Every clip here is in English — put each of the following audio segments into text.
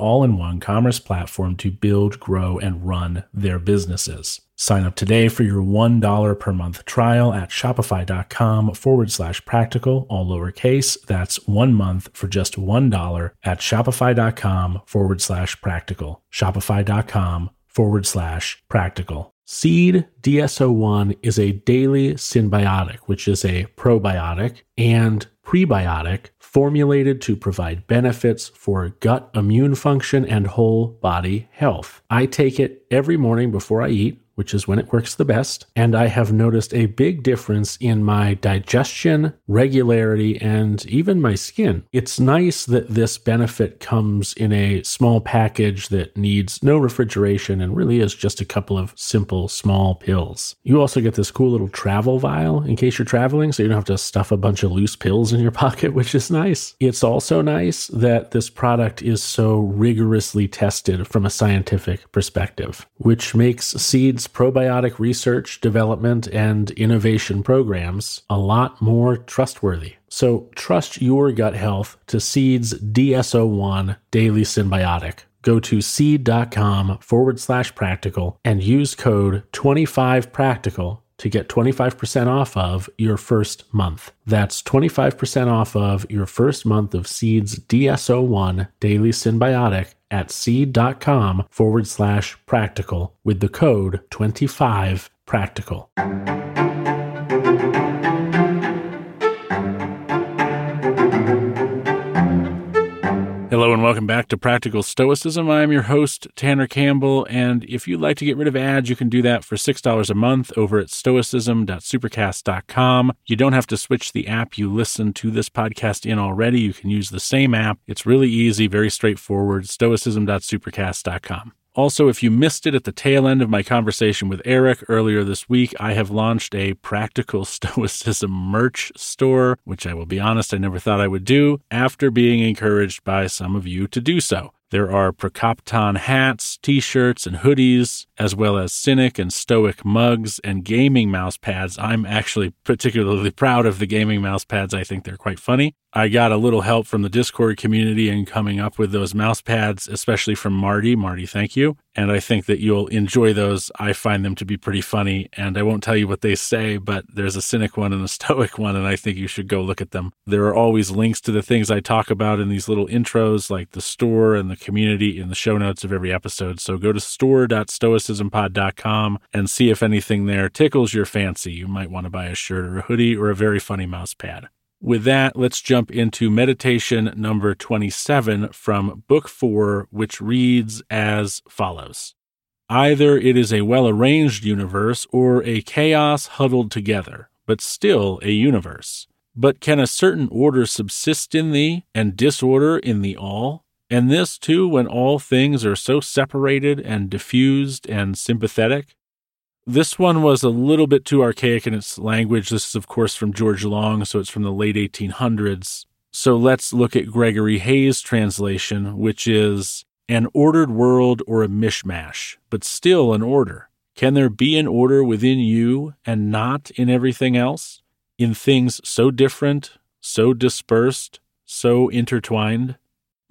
all in one commerce platform to build, grow, and run their businesses. Sign up today for your $1 per month trial at shopify.com forward slash practical, all lowercase. That's one month for just $1 at shopify.com forward slash practical. Shopify.com forward slash practical. Seed DS-01 is a daily synbiotic, which is a probiotic and prebiotic formulated to provide benefits for gut immune function and whole body health. I take it every morning before I eat which is when it works the best. And I have noticed a big difference in my digestion, regularity, and even my skin. It's nice that this benefit comes in a small package that needs no refrigeration and really is just a couple of simple small pills. You also get this cool little travel vial in case you're traveling, so you don't have to stuff a bunch of loose pills in your pocket, which is nice. It's also nice that this product is so rigorously tested from a scientific perspective, which makes seeds probiotic research, development, and innovation programs a lot more trustworthy. So trust your gut health to Seed's DS-01 Daily Synbiotic. Go to seed.com forward slash practical and use code 25practical to get 25% off of your first month. That's 25% off of your first month of Seed's DS-01 Daily Synbiotic at seed.com forward slash practical with the code 25 practical. Hello and welcome back to Practical Stoicism. I am your host, Tanner Campbell, and if you'd like to get rid of ads, you can do that for $6 a month over at stoicism.supercast.com. You don't have to switch the app you listen to this podcast in already. You can use the same app. It's really easy, very straightforward, stoicism.supercast.com. Also, if you missed it at the tail end of my conversation with Eric earlier this week, I have launched a practical stoicism merch store, which I will be honest, I never thought I would do after being encouraged by some of you to do so. There are Prokopton hats, t shirts, and hoodies, as well as Cynic and Stoic mugs and gaming mouse pads. I'm actually particularly proud of the gaming mouse pads. I think they're quite funny. I got a little help from the Discord community in coming up with those mouse pads, especially from Marty. Marty, thank you. And I think that you'll enjoy those. I find them to be pretty funny, and I won't tell you what they say, but there's a cynic one and a stoic one, and I think you should go look at them. There are always links to the things I talk about in these little intros, like the store and the community in the show notes of every episode. So go to store.stoicismpod.com and see if anything there tickles your fancy. You might want to buy a shirt or a hoodie or a very funny mouse pad. With that, let's jump into meditation number 27 from Book 4, which reads as follows Either it is a well arranged universe or a chaos huddled together, but still a universe. But can a certain order subsist in thee, and disorder in the all? And this too when all things are so separated and diffused and sympathetic? This one was a little bit too archaic in its language. This is, of course, from George Long, so it's from the late 1800s. So let's look at Gregory Hays' translation, which is an ordered world or a mishmash, but still an order. Can there be an order within you and not in everything else? In things so different, so dispersed, so intertwined?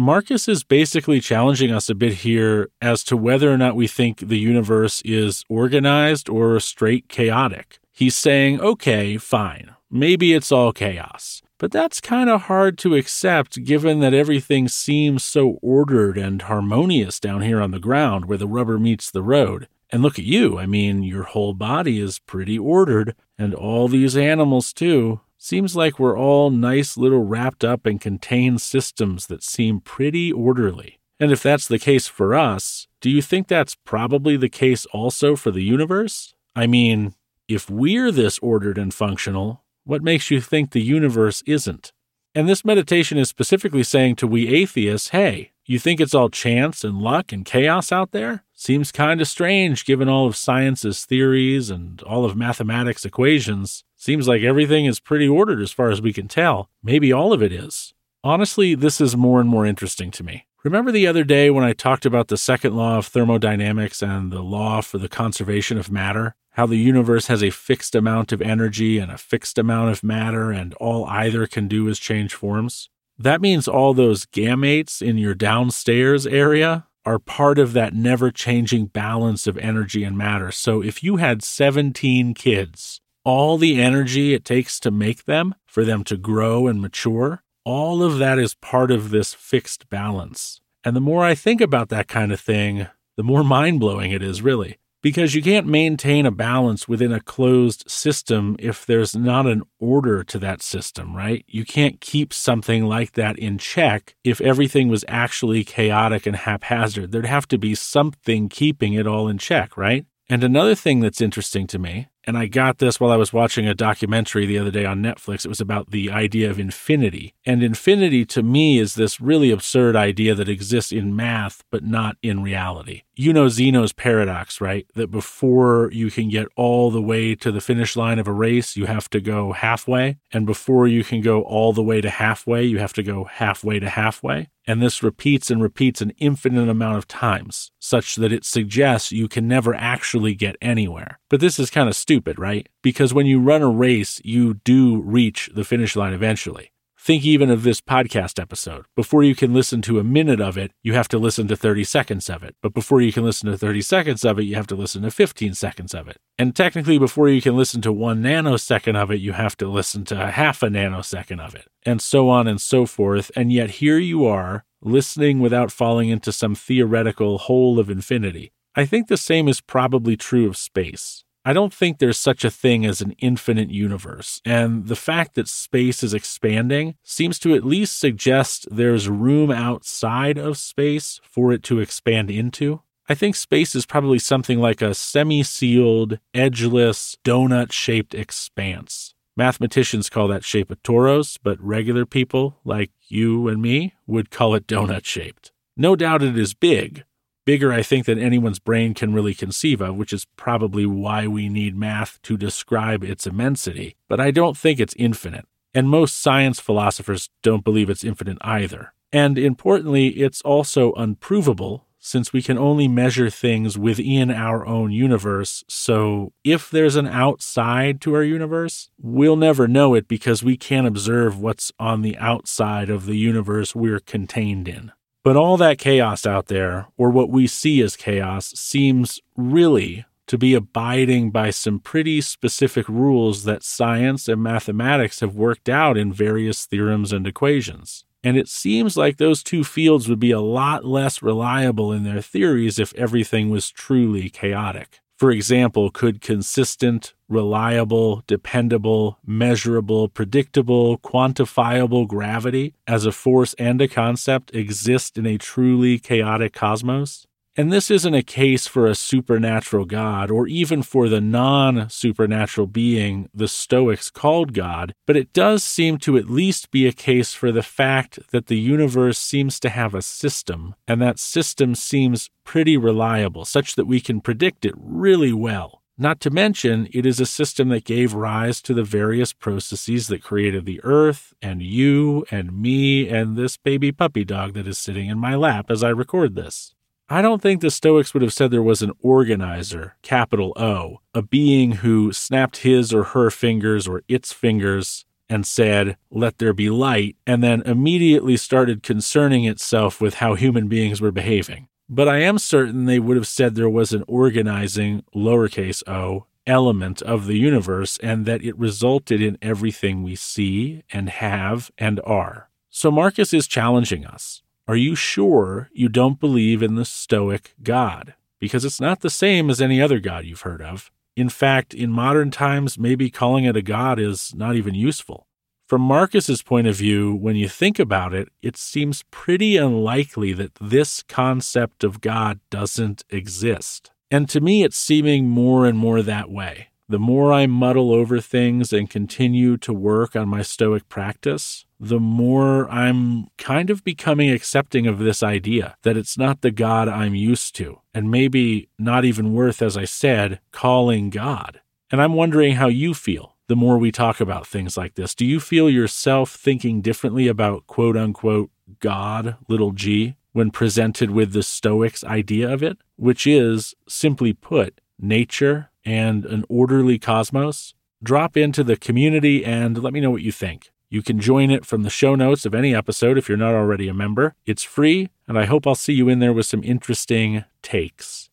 Marcus is basically challenging us a bit here as to whether or not we think the universe is organized or straight chaotic. He's saying, okay, fine, maybe it's all chaos. But that's kind of hard to accept given that everything seems so ordered and harmonious down here on the ground where the rubber meets the road. And look at you. I mean, your whole body is pretty ordered, and all these animals, too. Seems like we're all nice little wrapped up and contained systems that seem pretty orderly. And if that's the case for us, do you think that's probably the case also for the universe? I mean, if we're this ordered and functional, what makes you think the universe isn't? And this meditation is specifically saying to we atheists, hey, you think it's all chance and luck and chaos out there? Seems kind of strange given all of science's theories and all of mathematics equations. Seems like everything is pretty ordered as far as we can tell. Maybe all of it is. Honestly, this is more and more interesting to me. Remember the other day when I talked about the second law of thermodynamics and the law for the conservation of matter? How the universe has a fixed amount of energy and a fixed amount of matter, and all either can do is change forms? That means all those gametes in your downstairs area are part of that never changing balance of energy and matter. So if you had 17 kids, all the energy it takes to make them, for them to grow and mature, all of that is part of this fixed balance. And the more I think about that kind of thing, the more mind blowing it is, really because you can't maintain a balance within a closed system if there's not an order to that system, right? You can't keep something like that in check if everything was actually chaotic and haphazard. There'd have to be something keeping it all in check, right? And another thing that's interesting to me and I got this while I was watching a documentary the other day on Netflix. It was about the idea of infinity. And infinity to me is this really absurd idea that exists in math, but not in reality. You know Zeno's paradox, right? That before you can get all the way to the finish line of a race, you have to go halfway. And before you can go all the way to halfway, you have to go halfway to halfway. And this repeats and repeats an infinite amount of times, such that it suggests you can never actually get anywhere. But this is kind of stupid, right? Because when you run a race, you do reach the finish line eventually. Think even of this podcast episode. Before you can listen to a minute of it, you have to listen to 30 seconds of it. But before you can listen to 30 seconds of it, you have to listen to 15 seconds of it. And technically, before you can listen to one nanosecond of it, you have to listen to half a nanosecond of it, and so on and so forth. And yet, here you are, listening without falling into some theoretical hole of infinity. I think the same is probably true of space. I don't think there's such a thing as an infinite universe, and the fact that space is expanding seems to at least suggest there's room outside of space for it to expand into. I think space is probably something like a semi sealed, edgeless, donut shaped expanse. Mathematicians call that shape a torus, but regular people like you and me would call it donut shaped. No doubt it is big, bigger, I think, than anyone's brain can really conceive of, which is probably why we need math to describe its immensity. But I don't think it's infinite. And most science philosophers don't believe it's infinite either. And importantly, it's also unprovable since we can only measure things within our own universe. So if there's an outside to our universe, we'll never know it because we can't observe what's on the outside of the universe we're contained in. But all that chaos out there, or what we see as chaos, seems really to be abiding by some pretty specific rules that science and mathematics have worked out in various theorems and equations. And it seems like those two fields would be a lot less reliable in their theories if everything was truly chaotic. For example, could consistent, reliable, dependable, measurable, predictable, quantifiable gravity as a force and a concept exist in a truly chaotic cosmos? And this isn't a case for a supernatural God or even for the non supernatural being the Stoics called God, but it does seem to at least be a case for the fact that the universe seems to have a system, and that system seems pretty reliable, such that we can predict it really well. Not to mention, it is a system that gave rise to the various processes that created the earth, and you, and me, and this baby puppy dog that is sitting in my lap as I record this. I don't think the Stoics would have said there was an organizer, capital O, a being who snapped his or her fingers or its fingers and said, Let there be light, and then immediately started concerning itself with how human beings were behaving. But I am certain they would have said there was an organizing, lowercase o, element of the universe and that it resulted in everything we see and have and are. So Marcus is challenging us. Are you sure you don't believe in the Stoic God? Because it's not the same as any other God you've heard of. In fact, in modern times, maybe calling it a God is not even useful. From Marcus's point of view, when you think about it, it seems pretty unlikely that this concept of God doesn't exist. And to me, it's seeming more and more that way. The more I muddle over things and continue to work on my Stoic practice, the more I'm kind of becoming accepting of this idea that it's not the God I'm used to, and maybe not even worth, as I said, calling God. And I'm wondering how you feel the more we talk about things like this. Do you feel yourself thinking differently about quote unquote God, little g, when presented with the Stoics' idea of it, which is, simply put, nature and an orderly cosmos? Drop into the community and let me know what you think. You can join it from the show notes of any episode if you're not already a member. It's free, and I hope I'll see you in there with some interesting takes.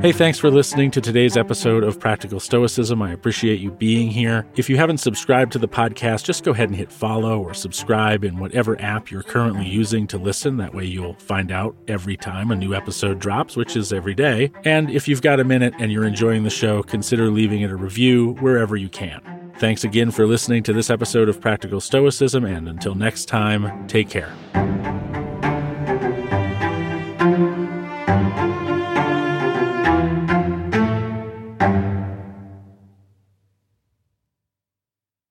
Hey, thanks for listening to today's episode of Practical Stoicism. I appreciate you being here. If you haven't subscribed to the podcast, just go ahead and hit follow or subscribe in whatever app you're currently using to listen. That way you'll find out every time a new episode drops, which is every day. And if you've got a minute and you're enjoying the show, consider leaving it a review wherever you can. Thanks again for listening to this episode of Practical Stoicism, and until next time, take care.